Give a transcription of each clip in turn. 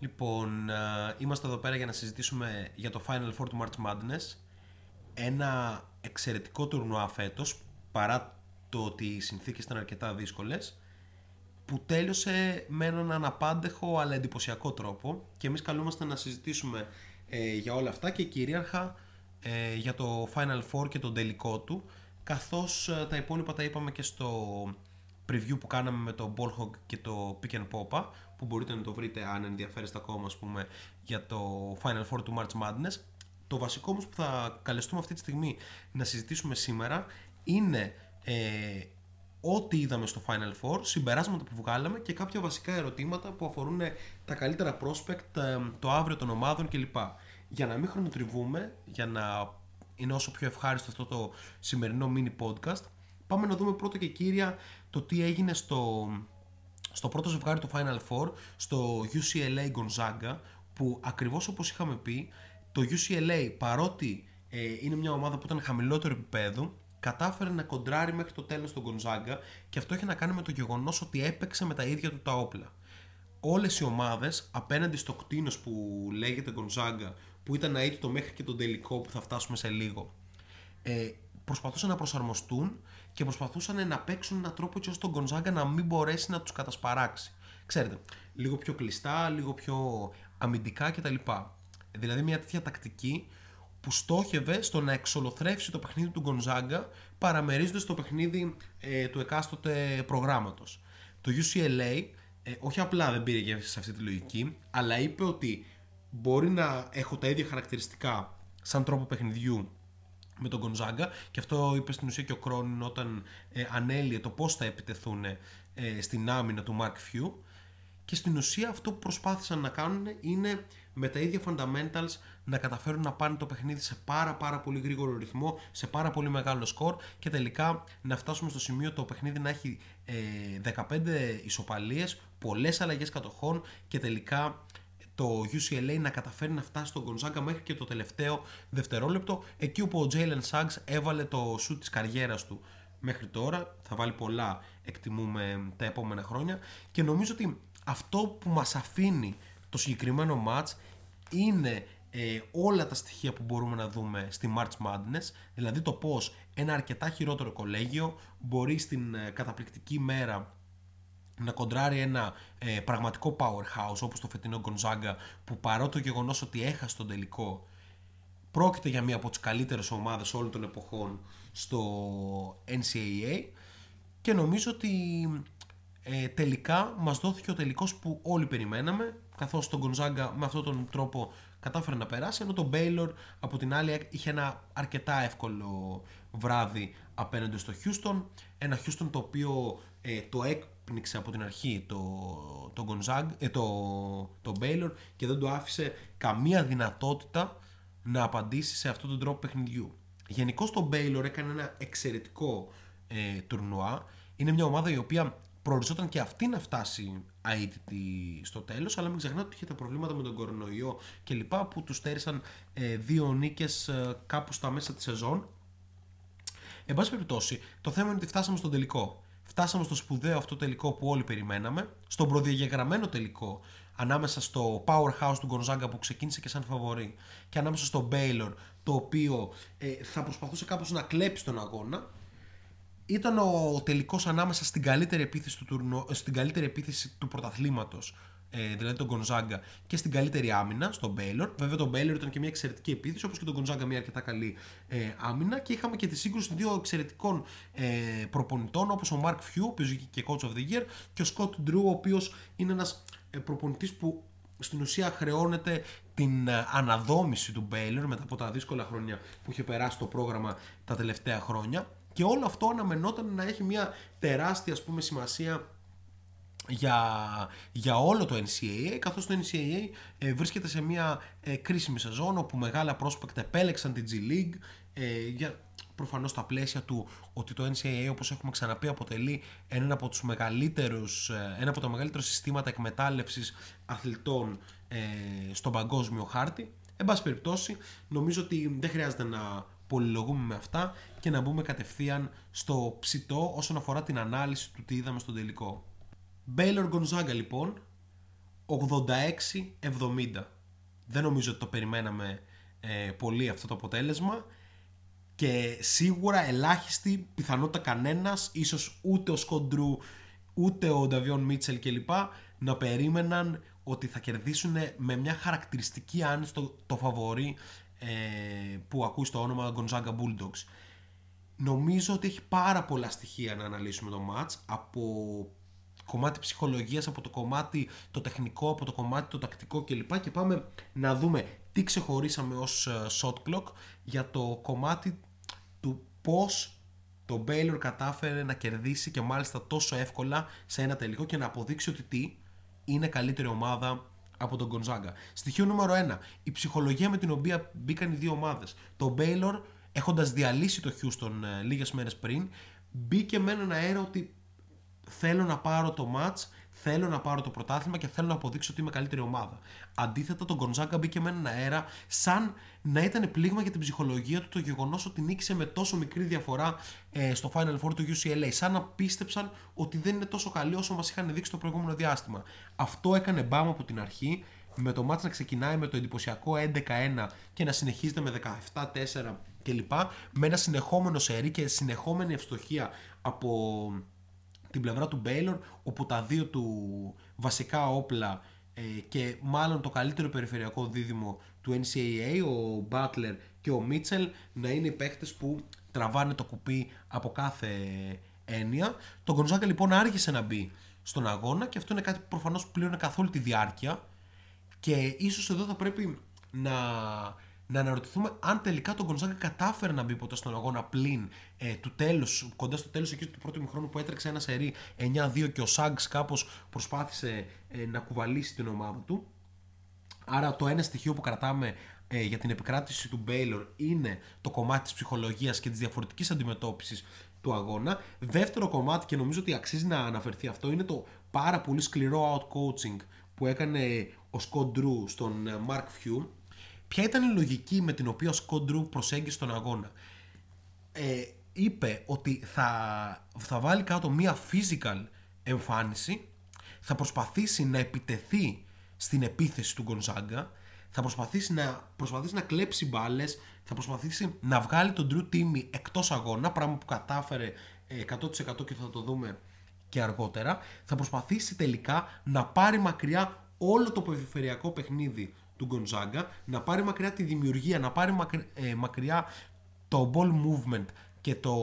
Λοιπόν, ε, είμαστε εδώ πέρα για να συζητήσουμε για το Final Four του March Madness. Ένα εξαιρετικό τουρνουά φέτος, παρά το ότι οι συνθήκες ήταν αρκετά δύσκολες, που τέλειωσε με έναν αναπάντεχο αλλά εντυπωσιακό τρόπο και εμείς καλούμαστε να συζητήσουμε ε, για όλα αυτά και κυρίαρχα ε, για το Final Four και τον τελικό του, καθώς ε, τα υπόλοιπα τα είπαμε και στο preview που κάναμε με το Ballhog και το Pick and Popa που μπορείτε να το βρείτε αν ενδιαφέρεστε ακόμα ας πούμε για το Final Four του March Madness το βασικό όμως που θα καλεστούμε αυτή τη στιγμή να συζητήσουμε σήμερα είναι ε, ό,τι είδαμε στο Final Four, συμπεράσματα που βγάλαμε και κάποια βασικά ερωτήματα που αφορούν τα καλύτερα prospect, ε, το αύριο των ομάδων κλπ. Για να μην χρονοτριβούμε, για να είναι όσο πιο ευχάριστο αυτό το σημερινό mini podcast, πάμε να δούμε πρώτα και κύρια το τι έγινε στο, στο πρώτο ζευγάρι του Final Four, στο UCLA Gonzaga, που ακριβώς όπως είχαμε πει, το UCLA παρότι ε, είναι μια ομάδα που ήταν χαμηλότερο επίπεδο, κατάφερε να κοντράρει μέχρι το τέλος τον Gonzaga και αυτό έχει να κάνει με το γεγονός ότι έπαιξε με τα ίδια του τα όπλα. Όλες οι ομάδες απέναντι στο κτίνος που λέγεται Gonzaga, που ήταν αίτητο μέχρι και τον τελικό που θα φτάσουμε σε λίγο, ε, προσπαθούσαν να προσαρμοστούν και προσπαθούσαν να παίξουν έναν τρόπο έτσι ώστε τον Γκονζάγκα να μην μπορέσει να τους κατασπαράξει. Ξέρετε, λίγο πιο κλειστά, λίγο πιο αμυντικά κτλ. Δηλαδή μια τέτοια τακτική που στόχευε στο να εξολοθρεύσει το παιχνίδι του Γκονζάγκα παραμερίζοντας το παιχνίδι ε, του εκάστοτε προγράμματος. Το UCLA ε, όχι απλά δεν πήρε γεύση σε αυτή τη λογική, αλλά είπε ότι μπορεί να έχω τα ίδια χαρακτηριστικά σαν τρόπο παιχνιδιού με τον Γκονζάγκα και αυτό είπε στην ουσία και ο Κρόνιν όταν ε, ανέλυε το πώς θα επιτεθούν ε, στην άμυνα του Mark Few. Και στην ουσία αυτό που προσπάθησαν να κάνουν είναι με τα ίδια fundamentals να καταφέρουν να πάνε το παιχνίδι σε πάρα πάρα πολύ γρήγορο ρυθμό, σε πάρα πολύ μεγάλο σκορ και τελικά να φτάσουμε στο σημείο το παιχνίδι να έχει ε, 15 ισοπαλίες, πολλές αλλαγές κατοχών και τελικά το UCLA να καταφέρει να φτάσει στον Gonzaga μέχρι και το τελευταίο δευτερόλεπτο εκεί όπου ο Jalen Suggs έβαλε το shoot της καριέρας του μέχρι τώρα. Θα βάλει πολλά εκτιμούμε τα επόμενα χρόνια. Και νομίζω ότι αυτό που μας αφήνει το συγκεκριμένο match είναι ε, όλα τα στοιχεία που μπορούμε να δούμε στη March Madness. Δηλαδή το πως ένα αρκετά χειρότερο κολέγιο μπορεί στην ε, καταπληκτική μέρα να κοντράρει ένα ε, πραγματικό powerhouse όπως το φετινό Gonzaga που παρότι το γεγονός ότι έχασε τον τελικό πρόκειται για μία από τις καλύτερες ομάδες όλων των εποχών στο NCAA και νομίζω ότι ε, τελικά μας δόθηκε ο τελικός που όλοι περιμέναμε καθώς τον Gonzaga με αυτόν τον τρόπο κατάφερε να περάσει ενώ το Baylor από την άλλη είχε ένα αρκετά εύκολο βράδυ απέναντι στο Houston. Ένα Houston το οποίο ε, το έκπνιξε από την αρχή το, το, Gonzaga, ε, το, το Baylor και δεν του άφησε καμία δυνατότητα να απαντήσει σε αυτόν τον τρόπο παιχνιδιού. Γενικώς το Baylor έκανε ένα εξαιρετικό ε, τουρνουά. Είναι μια ομάδα η οποία προοριζόταν και αυτή να φτάσει αίτητη στο τέλος αλλά μην ξεχνάτε ότι είχε τα προβλήματα με τον κορονοϊό και λοιπά που τους στέρισαν ε, δύο νίκες ε, κάπου στα μέσα της σεζόν Εν πάση περιπτώσει, το θέμα είναι ότι φτάσαμε στον τελικό. Φτάσαμε στο σπουδαίο αυτό τελικό που όλοι περιμέναμε, στον προδιαγεγραμμένο τελικό ανάμεσα στο powerhouse του Γκονζάγκα που ξεκίνησε και σαν φαβορή και ανάμεσα στο Baylor το οποίο ε, θα προσπαθούσε κάπως να κλέψει τον αγώνα. Ήταν ο τελικός ανάμεσα στην καλύτερη επίθεση του, τουρνο, στην καλύτερη επίθεση του πρωταθλήματος ε, δηλαδή τον Γκονζάγκα και στην καλύτερη άμυνα, στον Μπέιλορ. Βέβαια, τον Μπέιλορ ήταν και μια εξαιρετική επίθεση, όπως και τον Γκονζάγκα μια αρκετά καλή ε, άμυνα. Και είχαμε και τη σύγκρουση δύο εξαιρετικών ε, προπονητών, όπως ο Μαρκ Φιού, ο οποίος βγήκε και coach of the year, και ο Σκοτ Ντρού, ο οποίος είναι ένας ε, προπονητής που στην ουσία χρεώνεται την ε, αναδόμηση του Μπέιλορ μετά από τα δύσκολα χρόνια που είχε περάσει το πρόγραμμα τα τελευταία χρόνια. Και όλο αυτό αναμενόταν να έχει μια τεράστια ας πούμε, σημασία για, για όλο το NCAA καθώς το NCAA ε, βρίσκεται σε μια ε, κρίσιμη σεζόν όπου μεγάλα prospect επέλεξαν την G League ε, για προφανώς στα πλαίσια του ότι το NCAA όπως έχουμε ξαναπεί αποτελεί ένα από, τους μεγαλύτερους, ε, ένα από τα μεγαλύτερα συστήματα εκμετάλλευσης αθλητών ε, στον παγκόσμιο χάρτη Εν πάση περιπτώσει, νομίζω ότι δεν χρειάζεται να πολυλογούμε με αυτά και να μπούμε κατευθείαν στο ψητό όσον αφορά την ανάλυση του τι είδαμε στον τελικό. Baylor Gonzaga λοιπόν. 86-70. Δεν νομίζω ότι το περιμέναμε ε, πολύ αυτό το αποτέλεσμα και σίγουρα ελάχιστη πιθανότητα κανένας, ίσως ούτε ο Σκοντρού ούτε ο Νταβιόν Μίτσελ κλπ. να περίμεναν ότι θα κερδίσουν με μια χαρακτηριστική άνοιξη το, το φαβορή ε, που ακούει στο όνομα Gonzaga Bulldogs. Νομίζω ότι έχει πάρα πολλά στοιχεία να αναλύσουμε το match από κομμάτι ψυχολογίας, από το κομμάτι το τεχνικό, από το κομμάτι το τακτικό κλπ. Και πάμε να δούμε τι ξεχωρίσαμε ως ε, shot clock για το κομμάτι του πώς το Baylor κατάφερε να κερδίσει και μάλιστα τόσο εύκολα σε ένα τελικό και να αποδείξει ότι τι είναι καλύτερη ομάδα από τον Gonzaga. Στοιχείο νούμερο 1. Η ψυχολογία με την οποία μπήκαν οι δύο ομάδες. Το Baylor έχοντας διαλύσει το Houston ε, λίγες μέρες πριν μπήκε με έναν αέρα ότι θέλω να πάρω το match Θέλω να πάρω το πρωτάθλημα και θέλω να αποδείξω ότι είμαι καλύτερη ομάδα. Αντίθετα, τον Γκοντζάγκα μπήκε με έναν αέρα σαν να ήταν πλήγμα για την ψυχολογία του το γεγονός ότι νίκησε με τόσο μικρή διαφορά ε, στο Final Four του UCLA. Σαν να πίστεψαν ότι δεν είναι τόσο καλή όσο μας είχαν δείξει το προηγούμενο διάστημα. Αυτό έκανε μπάμ από την αρχή με το μάτς να ξεκινάει με το εντυπωσιακό 11-1 και να συνεχίζεται με 17-4 κλπ. Με ένα συνεχόμενο σερί και συνεχόμενη ευστοχία από την πλευρά του Μπέιλορ όπου τα δύο του βασικά όπλα ε, και μάλλον το καλύτερο περιφερειακό δίδυμο του NCAA, ο Butler και ο Mitchell να είναι οι παίχτες που τραβάνε το κουπί από κάθε έννοια. Το Γκονζάκα λοιπόν άργησε να μπει στον αγώνα και αυτό είναι κάτι που προφανώς πλήρωνε καθόλου τη διάρκεια και ίσως εδώ θα πρέπει να να αναρωτηθούμε αν τελικά τον Γκονζάγκα κατάφερε να μπει ποτέ στον αγώνα πλην ε, του τέλους, κοντά στο τέλος εκεί του πρώτου μηχρόνου που έτρεξε ένα σερί 9-2 και ο Σάγκς κάπως προσπάθησε ε, να κουβαλήσει την ομάδα του. Άρα το ένα στοιχείο που κρατάμε ε, για την επικράτηση του Μπέιλορ είναι το κομμάτι της ψυχολογίας και της διαφορετικής αντιμετώπισης του αγώνα. Δεύτερο κομμάτι και νομίζω ότι αξίζει να αναφερθεί αυτό είναι το πάρα πολύ σκληρό out coaching που έκανε ο Σκοντ Ντρού στον Mark Few Ποια ήταν η λογική με την οποία ο Σκοντρού προσέγγισε τον αγώνα; Ε, είπε ότι θα, θα βάλει κάτω μία physical εμφάνιση, θα προσπαθήσει να επιτεθεί στην επίθεση του Γκονζάγκα, θα προσπαθήσει να, προσπαθήσει να κλέψει μπάλες, θα προσπαθήσει να βγάλει τον Drew Timmy εκτός αγώνα, πράγμα που κατάφερε 100% και θα το δούμε και αργότερα. Θα προσπαθήσει τελικά να πάρει μακριά όλο το περιφερειακό παιχνίδι του Γκονζάγκα, να πάρει μακριά τη δημιουργία, να πάρει ε, μακριά το ball movement και, το,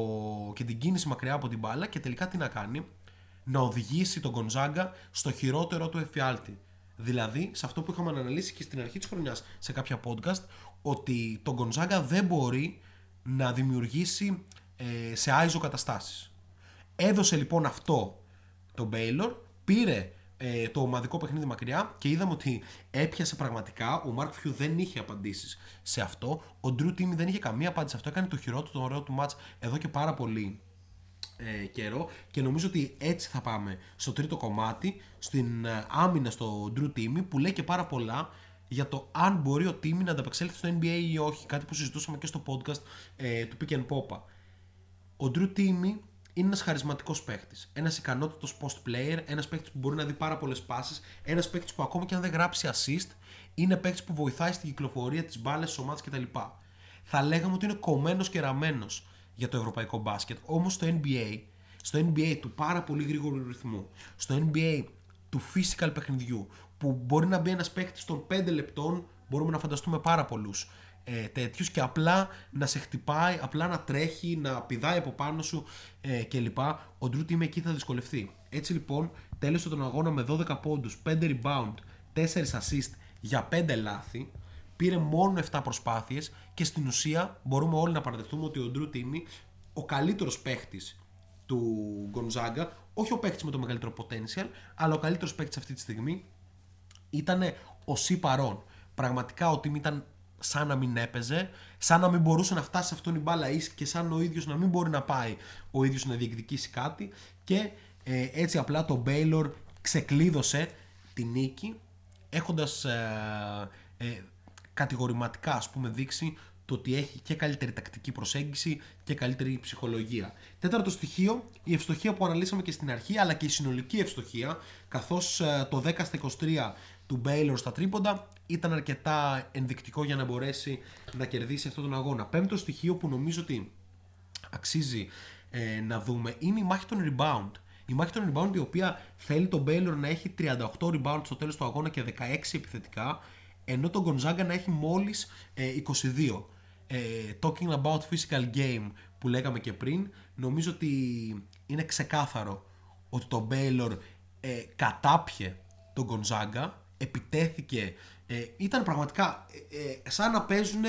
και την κίνηση μακριά από την μπάλα και τελικά τι να κάνει, να οδηγήσει τον Γκονζάγκα στο χειρότερο του εφιάλτη. Δηλαδή, σε αυτό που είχαμε αναλύσει και στην αρχή της χρονιάς σε κάποια podcast, ότι τον Γκονζάγκα δεν μπορεί να δημιουργήσει ε, σε άιζο καταστάσεις. Έδωσε λοιπόν αυτό τον Baylor, πήρε ε, το ομαδικό παιχνίδι μακριά και είδαμε ότι έπιασε πραγματικά. Ο Μάρκ Φιού δεν είχε απαντήσεις σε αυτό. Ο Ντρου Τίμι δεν είχε καμία απάντηση σε αυτό. Έκανε το χειρότερο, το ωραίο του μάτς εδώ και πάρα πολύ ε, καιρό και νομίζω ότι έτσι θα πάμε στο τρίτο κομμάτι, στην ε, άμυνα στο Drew Timmy που λέει και πάρα πολλά για το αν μπορεί ο Timmy να ανταπεξέλθει στο NBA ή όχι. Κάτι που συζητούσαμε και στο podcast ε, του Pick and Popa. Ο Drew Timmy είναι ένας χαρισματικός παίχτης. Ένας ικανότητο post player, ένας παίχτης που μπορεί να δει πάρα πολλές πάσεις, ένας παίχτης που ακόμα και αν δεν γράψει assist, είναι παίχτης που βοηθάει στην κυκλοφορία της μπάλα, της ομάδας κτλ. Θα λέγαμε ότι είναι κομμένος και ραμμένος για το ευρωπαϊκό μπάσκετ. Όμως στο NBA, στο NBA του πάρα πολύ γρήγορου ρυθμού, στο NBA του physical παιχνιδιού, που μπορεί να μπει ένας παίχτης των 5 λεπτών, μπορούμε να φανταστούμε πάρα πολλούς ε, τέτοιους και απλά να σε χτυπάει, απλά να τρέχει, να πηδάει από πάνω σου ε, κλπ. Ο Ντρούτ είμαι εκεί θα δυσκολευτεί. Έτσι λοιπόν τέλειωσε τον αγώνα με 12 πόντους, 5 rebound, 4 assist για 5 λάθη. Πήρε μόνο 7 προσπάθειες και στην ουσία μπορούμε όλοι να παραδεχτούμε ότι ο Ντρού Τίμι, ο καλύτερος παίχτης του Γκονζάγκα, όχι ο παίχτης με το μεγαλύτερο potential, αλλά ο καλύτερος παίχτης αυτή τη στιγμή ήταν ο Σι Παρόν. Πραγματικά ο Τίμι ήταν σαν να μην έπαιζε, σαν να μην μπορούσε να φτάσει σε αυτόν η μπάλα και σαν ο ίδιος να μην μπορεί να πάει ο ίδιος να διεκδικήσει κάτι και ε, έτσι απλά το Baylor ξεκλείδωσε τη νίκη έχοντας ε, ε, κατηγορηματικά ας πούμε δείξει το ότι έχει και καλύτερη τακτική προσέγγιση και καλύτερη ψυχολογία. Τέταρτο στοιχείο, η ευστοχία που αναλύσαμε και στην αρχή αλλά και η συνολική ευστοχία καθώς ε, το 10 στα 23 του Baylor στα τρίποντα ήταν αρκετά ενδεικτικό για να μπορέσει να κερδίσει αυτόν τον αγώνα. Πέμπτο στοιχείο που νομίζω ότι αξίζει ε, να δούμε είναι η μάχη των rebound. Η μάχη των rebound η οποία θέλει τον Baylor να έχει 38 rebound στο τέλος του αγώνα και 16 επιθετικά ενώ τον Gonzaga να έχει μόλις 22. Ε, talking about physical game που λέγαμε και πριν νομίζω ότι είναι ξεκάθαρο ότι το Baylor ε, κατάπιε τον Gonzaga επιτέθηκε ε, ήταν πραγματικά ε, σαν να παίζουν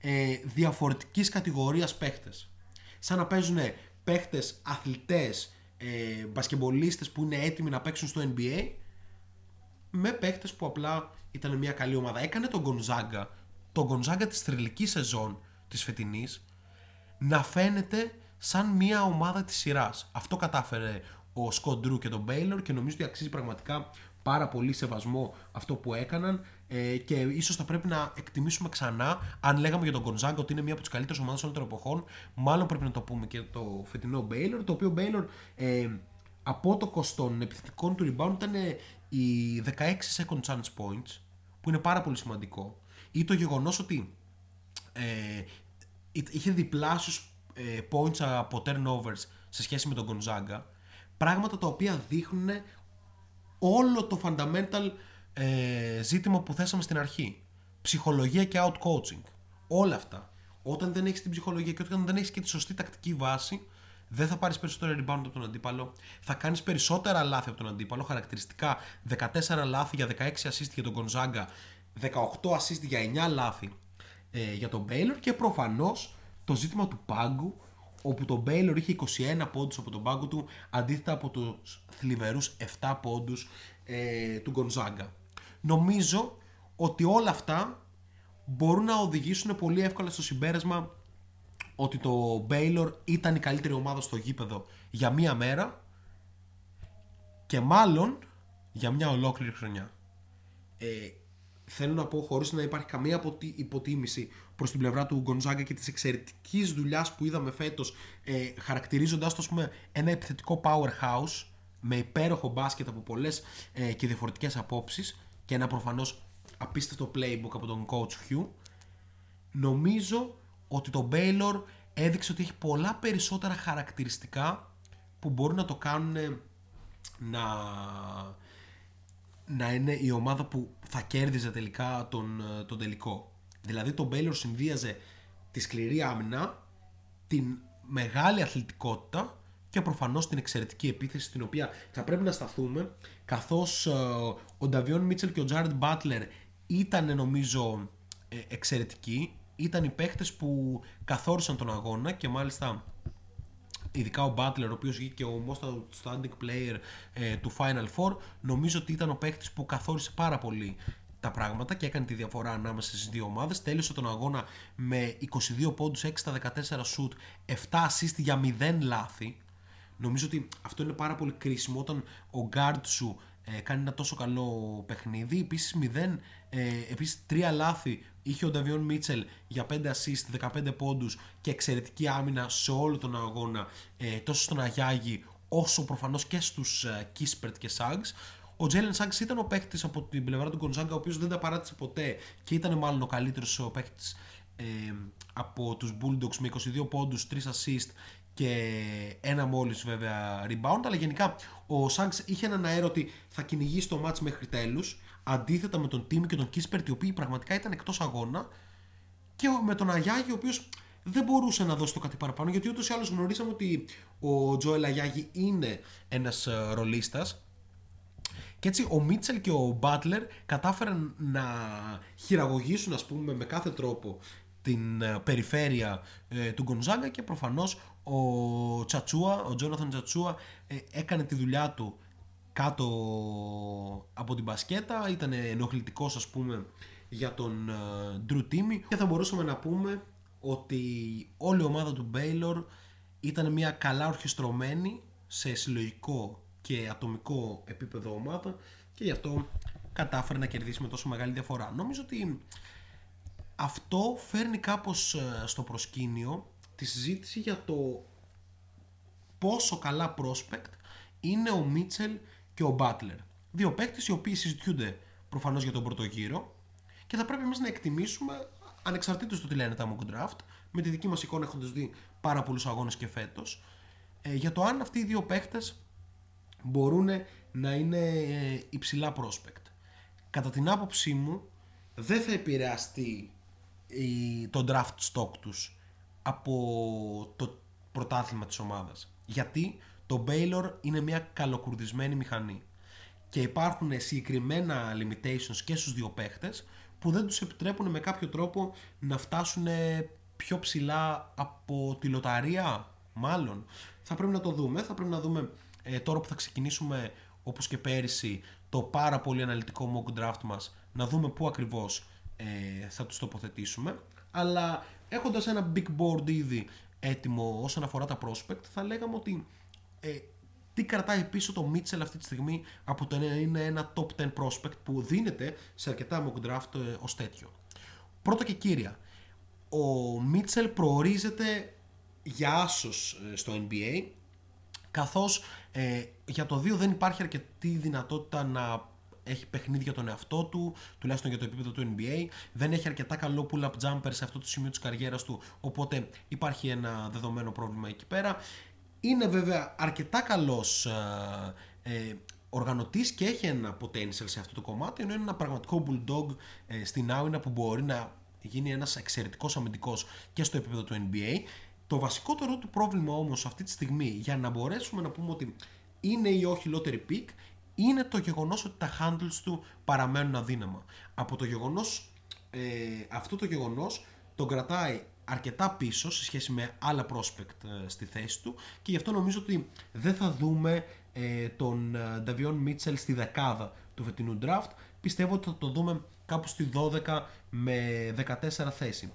ε, διαφορετικής κατηγορίας παίχτες. Σαν να παίζουν παίχτες αθλητές ε, μπασκεμπολίστες που είναι έτοιμοι να παίξουν στο NBA με παίχτες που απλά ήταν μια καλή ομάδα. Έκανε τον Gonzaga τον Gonzaga της θρηλυκής σεζόν της φετινής να φαίνεται σαν μια ομάδα της σειράς. Αυτό κατάφερε ο Σκοντ και τον Baylor και νομίζω ότι αξίζει πραγματικά πάρα πολύ σεβασμό αυτό που έκαναν ε, και ίσως θα πρέπει να εκτιμήσουμε ξανά αν λέγαμε για τον Gonzaga ότι είναι μία από τις καλύτερες ομάδες όλων των εποχών μάλλον πρέπει να το πούμε και το φετινό Baylor το οποίο Baylor ε, απότοκος των επιθετικών του rebound ήταν ε, οι 16 second chance points που είναι πάρα πολύ σημαντικό ή το γεγονός ότι ε, είχε διπλάσιους ε, points από turnovers σε σχέση με τον Gonzaga πράγματα τα οποία δείχνουν όλο το fundamental ε, ζήτημα που θέσαμε στην αρχή. Ψυχολογία και out coaching. Όλα αυτά. Όταν δεν έχεις την ψυχολογία και όταν δεν έχεις και τη σωστή τακτική βάση, δεν θα πάρεις περισσότερο rebound από τον αντίπαλο. Θα κάνεις περισσότερα λάθη από τον αντίπαλο. Χαρακτηριστικά 14 λάθη για 16 assist για τον Gonzaga, 18 assist για 9 λάθη ε, για τον Baylor και προφανώς το ζήτημα του πάγκου όπου το Baylor είχε 21 πόντους από τον πάγκο του αντίθετα από τους θλιβερούς 7 πόντους ε, του Gonzaga. Νομίζω ότι όλα αυτά μπορούν να οδηγήσουν πολύ εύκολα στο συμπέρασμα ότι το Baylor ήταν η καλύτερη ομάδα στο γήπεδο για μία μέρα και μάλλον για μια ολόκληρη χρονιά. Ε, θέλω να πω χωρίς να υπάρχει καμία υποτίμηση προς την πλευρά του Γκονζάγκα και της εξαιρετικής δουλειάς που είδαμε φέτος ε, χαρακτηρίζοντας το πούμε, ένα επιθετικό powerhouse με υπέροχο μπάσκετ από πολλές ε, και διαφορετικές απόψεις και ένα προφανώς απίστευτο playbook από τον coach Hugh νομίζω ότι το Baylor έδειξε ότι έχει πολλά περισσότερα χαρακτηριστικά που μπορούν να το κάνουν να, να είναι η ομάδα που θα κέρδιζε τελικά τον, τον τελικό. Δηλαδή το Baylor συνδύαζε τη σκληρή άμυνα, την μεγάλη αθλητικότητα και προφανώς την εξαιρετική επίθεση στην οποία θα πρέπει να σταθούμε καθώς ε, ο Νταβιόν Μίτσελ και ο Τζάρετ Μπάτλερ ήταν νομίζω ε, εξαιρετικοί. Ήταν οι παίχτες που καθόρισαν τον αγώνα και μάλιστα ειδικά ο Butler, ο οποίος βγήκε ο most outstanding player ε, του Final Four, νομίζω ότι ήταν ο παίχτης που καθόρισε πάρα πολύ τα πράγματα και έκανε τη διαφορά ανάμεσα στις δύο ομάδες. Τέλειωσε τον αγώνα με 22 πόντους, 6 στα 14 shoot, 7 assist για 0 λάθη. Νομίζω ότι αυτό είναι πάρα πολύ κρίσιμο όταν ο guard σου ε, κάνει ένα τόσο καλό παιχνίδι. Επίσης 0, ε, επίσης 3 λάθη είχε ο Νταβιόν Μίτσελ για 5 assist, 15 πόντους και εξαιρετική άμυνα σε όλο τον αγώνα ε, τόσο στον Αγιάγη όσο προφανώς και στους ε, Κίσπερτ και Σάγκς. Ο Τζέλεν Σάγκ ήταν ο παίκτης από την πλευρά του Γκονζάγκα, ο οποίος δεν τα παράτησε ποτέ και ήταν μάλλον ο καλύτερος παίκτης ε, από τους Bulldogs με 22 πόντους, 3 assist και ένα μόλις βέβαια rebound. Αλλά γενικά ο Σάγκ είχε έναν αέρα ότι θα κυνηγήσει το match μέχρι τέλους. Αντίθετα με τον Τίμι και τον Κίσπερτ, οι οποίοι πραγματικά ήταν εκτός αγώνα. Και με τον Αγιάγη, ο οποίος δεν μπορούσε να δώσει το κάτι παραπάνω, γιατί ούτως ή άλλως γνωρίζαμε ότι ο Τζόελ Αγιάγη είναι ένας ε, ρολίστας και έτσι ο Μίτσελ και ο Μπάτλερ κατάφεραν να χειραγωγήσουν ας πούμε με κάθε τρόπο την ε, περιφέρεια ε, του Γκονζάγκα και προφανώς ο Τσατσούα, ο Τζόναθαν Τσατσούα ε, έκανε τη δουλειά του κάτω από την μπασκέτα, ήταν ενοχλητικός ας πούμε για τον Drew Timmy. Και θα μπορούσαμε να πούμε ότι όλη η ομάδα του Baylor ήταν μια καλά ορχιστρωμένη σε συλλογικό και ατομικό επίπεδο ομάδα και γι' αυτό κατάφερε να κερδίσει με τόσο μεγάλη διαφορά. Νομίζω ότι αυτό φέρνει κάπως ε, στο προσκήνιο τη συζήτηση για το πόσο καλά prospect είναι ο Μίτσελ και ο Μπάτλερ. Δύο παίκτες οι οποίοι συζητιούνται προφανώς για τον πρώτο γύρο και θα πρέπει εμείς να εκτιμήσουμε ανεξαρτήτως του τι λένε τα mock draft με τη δική μας εικόνα έχοντας δει πάρα πολλούς αγώνες και φέτος ε, για το αν αυτοί οι δύο παίχτες μπορούν να είναι ε, υψηλά prospect. Κατά την άποψή μου δεν θα επηρεαστεί το draft stock τους από το πρωτάθλημα της ομάδας. Γιατί το Baylor είναι μια καλοκουρδισμένη μηχανή και υπάρχουν συγκεκριμένα limitations και στους δύο παίχτες που δεν τους επιτρέπουν με κάποιο τρόπο να φτάσουν πιο ψηλά από τη λοταρία μάλλον. Θα πρέπει να το δούμε, θα πρέπει να δούμε ε, τώρα που θα ξεκινήσουμε όπως και πέρυσι το πάρα πολύ αναλυτικό mock draft μας να δούμε πού ακριβώς ε, θα τους τοποθετήσουμε αλλά έχοντας ένα big board ήδη έτοιμο όσον αφορά τα prospect θα λέγαμε ότι ε, τι κρατάει πίσω το Mitchell αυτή τη στιγμή από το να είναι ένα top 10 prospect που δίνεται σε αρκετά mock draft ε, ως τέτοιο. Πρώτο και κύρια, ο Mitchell προορίζεται για άσος ε, στο NBA καθώς ε, για το 2 δεν υπάρχει αρκετή δυνατότητα να έχει παιχνίδια τον εαυτό του, τουλάχιστον για το επίπεδο του NBA. Δεν έχει αρκετά καλό pull-up jumper σε αυτό το σημείο της καριέρας του, οπότε υπάρχει ένα δεδομένο πρόβλημα εκεί πέρα. Είναι βέβαια αρκετά καλός ε, ε, οργανωτής και έχει ένα potential σε αυτό το κομμάτι, ενώ είναι ένα πραγματικό bulldog ε, στην άμυνα που μπορεί να γίνει ένας εξαιρετικός αμυντικός και στο επίπεδο του NBA. Το βασικότερο του πρόβλημα όμως αυτή τη στιγμή για να μπορέσουμε να πούμε ότι είναι ή όχι λότερη pick είναι το γεγονός ότι τα handles του παραμένουν αδύναμα. Από το γεγονός, ε, αυτό το γεγονός τον κρατάει αρκετά πίσω σε σχέση με άλλα prospect ε, στη θέση του και γι' αυτό νομίζω ότι δεν θα δούμε ε, τον ε, Davion Mitchell στη δεκάδα του φετινού draft. Πιστεύω ότι θα το δούμε κάπου στη 12 με 14 θέση.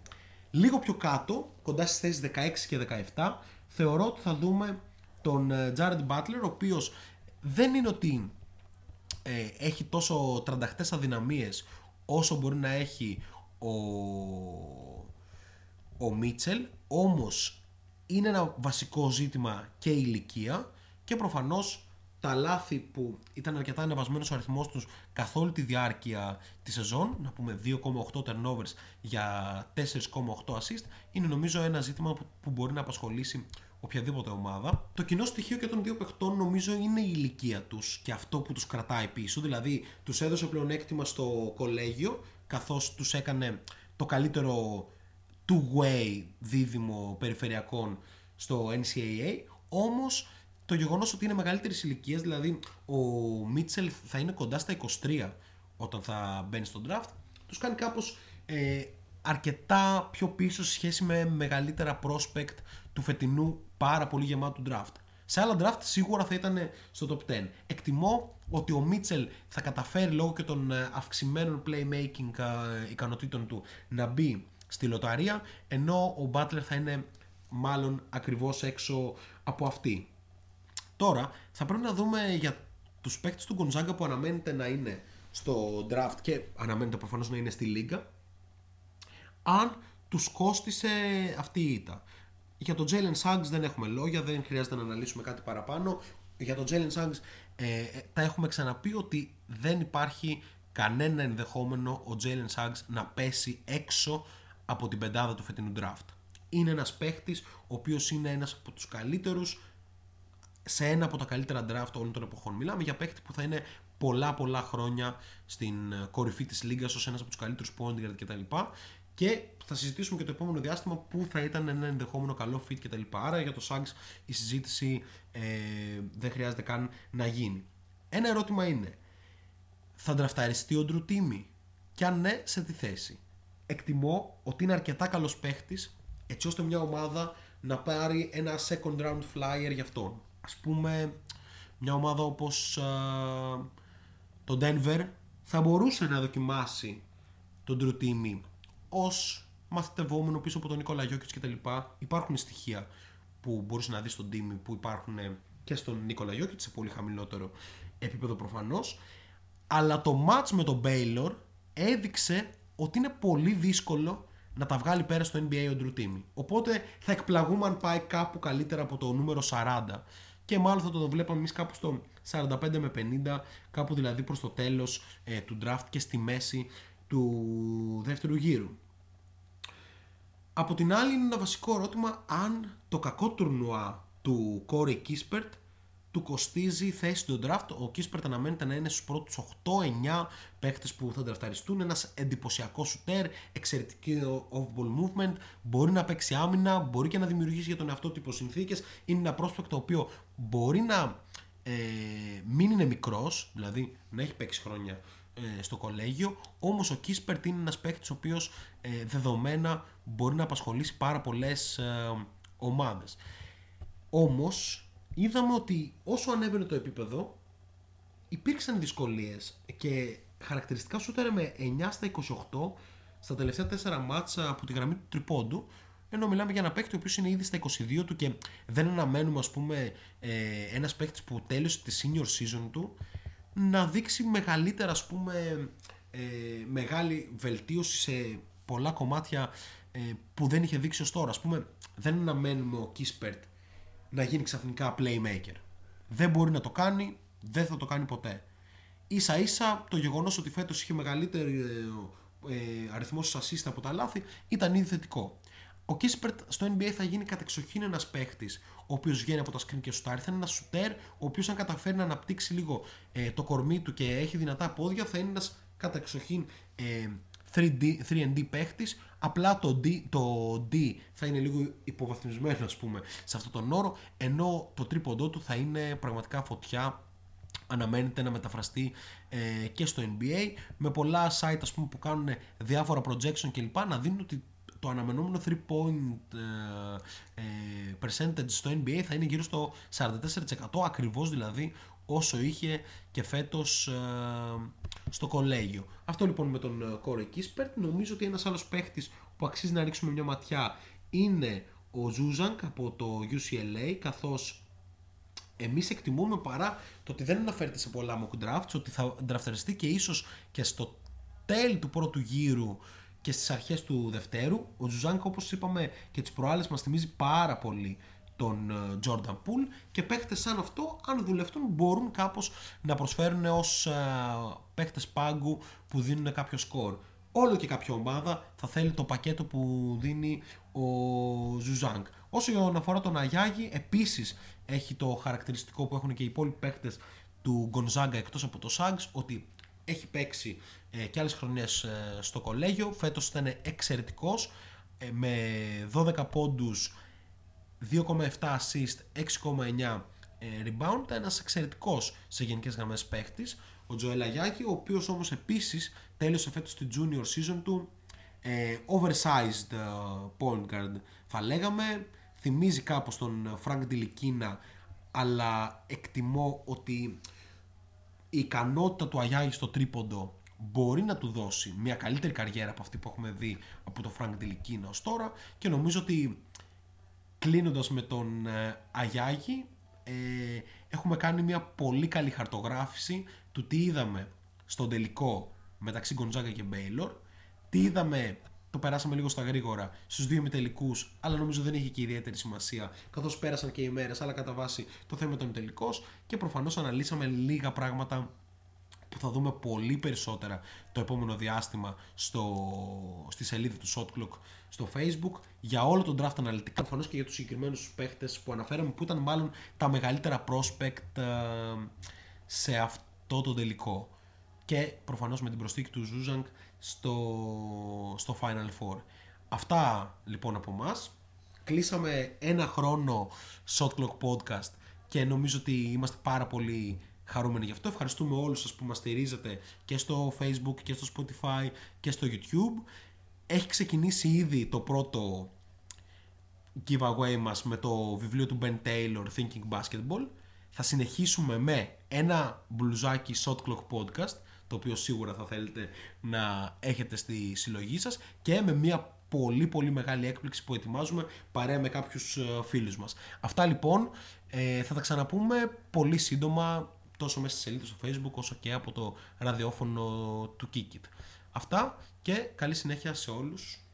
Λίγο πιο κάτω, κοντά στις θέσεις 16 και 17, θεωρώ ότι θα δούμε τον Jared Butler, ο οποίος δεν είναι ότι ε, έχει τόσο τρανταχτές αδυναμίες όσο μπορεί να έχει ο, ο Μίτσελ όμως είναι ένα βασικό ζήτημα και η ηλικία και προφανώς τα λάθη που ήταν αρκετά ανεβασμένος ο αριθμός τους καθ' όλη τη διάρκεια της σεζόν, να πούμε 2,8 turnovers για 4,8 assist, είναι νομίζω ένα ζήτημα που μπορεί να απασχολήσει οποιαδήποτε ομάδα. Το κοινό στοιχείο και των δύο παιχτών νομίζω είναι η ηλικία τους και αυτό που τους κρατάει πίσω. Δηλαδή, τους έδωσε πλεονέκτημα στο κολέγιο, καθώς τους έκανε το καλύτερο two-way δίδυμο περιφερειακών στο NCAA. Όμως, το γεγονός ότι είναι μεγαλύτερης ηλικίας, δηλαδή ο Μίτσελ θα είναι κοντά στα 23 όταν θα μπαίνει στο draft, τους κάνει κάπως ε, αρκετά πιο πίσω σε σχέση με μεγαλύτερα prospect του φετινού πάρα πολύ γεμάτου draft. Σε άλλα draft σίγουρα θα ήταν στο top 10. Εκτιμώ ότι ο Μίτσελ θα καταφέρει λόγω και των ε, αυξημένων playmaking ε, ικανοτήτων του να μπει στη λοταρία, ενώ ο Butler θα είναι μάλλον ακριβώς έξω από αυτή. Τώρα θα πρέπει να δούμε για τους παίκτες του Gonzaga που αναμένεται να είναι στο draft και αναμένεται προφανώς να είναι στη λίγα αν τους κόστισε αυτή η ήττα. Για τον Jalen Suggs δεν έχουμε λόγια, δεν χρειάζεται να αναλύσουμε κάτι παραπάνω. Για τον Jalen Suggs ε, ε, τα έχουμε ξαναπεί ότι δεν υπάρχει κανένα ενδεχόμενο ο Jalen Suggs να πέσει έξω από την πεντάδα του φετινού draft. Είναι ένας παίχτης ο οποίος είναι ένας από τους καλύτερους σε ένα από τα καλύτερα draft όλων των εποχών. Μιλάμε για παίχτη που θα είναι πολλά πολλά χρόνια στην ε, κορυφή της λίγας ως ένας από τους καλύτερους point κτλ. Και θα συζητήσουμε και το επόμενο διάστημα που θα ήταν ένα ενδεχόμενο καλό fit κτλ. Άρα για το Sags η συζήτηση ε, δεν χρειάζεται καν να γίνει. Ένα ερώτημα είναι, θα ντραφταριστεί ο Drew Timmy και αν ναι, σε τι θέση; Εκτιμώ ότι είναι αρκετά καλός παίχτης έτσι ώστε μια ομάδα να πάρει ένα second round flyer για αυτόν. Ας πούμε μια ομάδα όπως το Denver θα μπορούσε να δοκιμάσει τον Drew Timmy ως μαθητευόμενο πίσω από τον Νικόλα Γιώκητ κτλ. Υπάρχουν στοιχεία που μπορείς να δεις στον τίμη που υπάρχουν και στον Νικόλα Γιώκητ σε πολύ χαμηλότερο επίπεδο προφανώς. Αλλά το match με τον Baylor έδειξε ότι είναι πολύ δύσκολο να τα βγάλει πέρα στο NBA ο Drew Timmy. Οπότε θα εκπλαγούμε αν πάει κάπου καλύτερα από το νούμερο 40 και μάλλον θα το βλέπαμε εμείς κάπου στο 45 με 50, κάπου δηλαδή προς το τέλος ε, του draft και στη μέση του δεύτερου γύρου. Από την άλλη είναι ένα βασικό ερώτημα αν το κακό τουρνουά του Κόρη Κίσπερτ του κοστίζει θέση στο draft. Ο Κίσπερτ αναμένεται να είναι στους πρώτους 8-9 παίχτε που θα δραφταριστούν. Ένας εντυπωσιακός σουτέρ, εξαιρετική off-ball movement. Μπορεί να παίξει άμυνα, μπορεί και να δημιουργήσει για τον εαυτό τύπο συνθήκε. Είναι ένα πρόσπεκτο το οποίο μπορεί να ε, μην είναι μικρός, δηλαδή να έχει παίξει χρόνια ε, στο κολέγιο. Όμως ο Κίσπερτ είναι ένας παίχτη ο οποίος ε, δεδομένα μπορεί να απασχολήσει πάρα πολλές ε, ομάδες. Όμω είδαμε ότι όσο ανέβαινε το επίπεδο υπήρξαν δυσκολίες και χαρακτηριστικά σου ήταν με 9 στα 28 στα τελευταία 4 μάτσα από τη γραμμή του τριπόντου ενώ μιλάμε για ένα παίκτη ο οποίος είναι ήδη στα 22 του και δεν αναμένουμε ας πούμε ε, ένας παίκτης που τέλειωσε τη senior season του να δείξει μεγαλύτερα ας πούμε ε, μεγάλη βελτίωση σε πολλά κομμάτια ε, που δεν είχε δείξει ως τώρα. Ας πούμε δεν αναμένουμε ο Κίσπερτ να γίνει ξαφνικά playmaker. Δεν μπορεί να το κάνει, δεν θα το κάνει ποτέ. Ίσα ίσα το γεγονός ότι φέτος είχε μεγαλύτερο ε, ε, αριθμός assist από τα λάθη ήταν ήδη θετικό. Ο Κίσπερτ στο NBA θα γίνει κατεξοχήν ένας παίχτης, ο οποίος βγαίνει από τα screen και σουτάρει. Θα είναι ένας σουτέρ, ο οποίος αν καταφέρει να αναπτύξει λίγο ε, το κορμί του και έχει δυνατά πόδια, θα είναι ένας κατεξοχήν ε, 3D, 3D παίχτης. Απλά το D, το D θα είναι λίγο υποβαθμισμένο, ας πούμε, σε αυτόν τον όρο, ενώ το τρίποντό του θα είναι πραγματικά φωτιά αναμένεται να μεταφραστεί ε, και στο NBA με πολλά site ας πούμε, που κάνουν διάφορα projection κλπ να δίνουν ότι το αναμενόμενο 3 point ε, ε, percentage στο NBA θα είναι γύρω στο 44% ακριβώς δηλαδή όσο είχε και φέτος ε, στο κολέγιο. Αυτό λοιπόν με τον Κόρεϊ Κίσπερτ. Νομίζω ότι ένας άλλος παίχτης που αξίζει να ρίξουμε μια ματιά είναι ο Ζουζάνγκ από το UCLA καθώς εμείς εκτιμούμε παρά το ότι δεν αναφέρεται σε πολλά mock drafts ότι θα δραφτεριστεί και ίσως και στο τέλη του πρώτου γύρου και στις αρχές του δευτέρου. Ο Ζουζάνγκ όπως είπαμε και τις προάλλες μας θυμίζει πάρα πολύ τον ε, Jordan Poole και παίχτες σαν αυτό αν δουλευτούν μπορούν κάπως να προσφέρουν ως ε, παίχτες πάγκου που δίνουν κάποιο σκορ. Όλο και κάποια ομάδα θα θέλει το πακέτο που δίνει ο Ζουζάνγκ. Όσο αφορά τον Αγιάγη, επίσης έχει το χαρακτηριστικό που έχουν και οι υπόλοιποι παίχτες του Γκονζάγκα εκτός από το Σάγκς ότι έχει παίξει ε, και άλλες χρονιές ε, στο κολέγιο. Φέτος ήταν εξαιρετικός ε, με 12 πόντους, 2,7 assist, 6,9 ε, rebound. Ήταν ένας εξαιρετικός σε γενικές γραμμές παίχτης. Ο Τζοέλ Αγιάκη, ο οποίος όμως επίσης τέλειωσε φέτος τη junior season του ε, oversized ε, point guard θα λέγαμε. Θυμίζει κάπως τον Frank Ντιλικίνα αλλά εκτιμώ ότι η ικανότητα του Αγιάγη στο τρίποντο μπορεί να του δώσει μια καλύτερη καριέρα από αυτή που έχουμε δει από τον Φρανκ Ντιλικίνα ως τώρα και νομίζω ότι κλείνοντας με τον ε, Αγιάγη ε, έχουμε κάνει μια πολύ καλή χαρτογράφηση του τι είδαμε στον τελικό μεταξύ Γκονζάγκα και Μπέιλορ τι είδαμε το περάσαμε λίγο στα γρήγορα στους δύο ημιτελικούς, αλλά νομίζω δεν είχε και ιδιαίτερη σημασία καθώς πέρασαν και οι μέρες. Αλλά κατά βάση το θέμα ήταν τελικός και προφανώς αναλύσαμε λίγα πράγματα που θα δούμε πολύ περισσότερα το επόμενο διάστημα στο, στη σελίδα του Shot Clock στο Facebook για όλο τον draft αναλυτικά προφανώς και για τους συγκεκριμένους παίχτες που αναφέραμε που ήταν μάλλον τα μεγαλύτερα prospect ε, σε αυτό το τελικό και προφανώς με την προσθήκη του Ζουζάνγκ στο, στο Final Four. Αυτά λοιπόν από μας. Κλείσαμε ένα χρόνο Shot Clock Podcast και νομίζω ότι είμαστε πάρα πολύ χαρούμενοι γι' αυτό. Ευχαριστούμε όλους σας που μας στηρίζετε και στο Facebook και στο Spotify και στο YouTube. Έχει ξεκινήσει ήδη το πρώτο giveaway μας με το βιβλίο του Ben Taylor Thinking Basketball. Θα συνεχίσουμε με ένα μπλουζάκι Shot Clock Podcast το οποίο σίγουρα θα θέλετε να έχετε στη συλλογή σας και με μια πολύ πολύ μεγάλη έκπληξη που ετοιμάζουμε παρέα με κάποιους ε, φίλους μας. Αυτά λοιπόν ε, θα τα ξαναπούμε πολύ σύντομα τόσο μέσα στη σελίδα στο facebook όσο και από το ραδιόφωνο του Kikit. Αυτά και καλή συνέχεια σε όλους.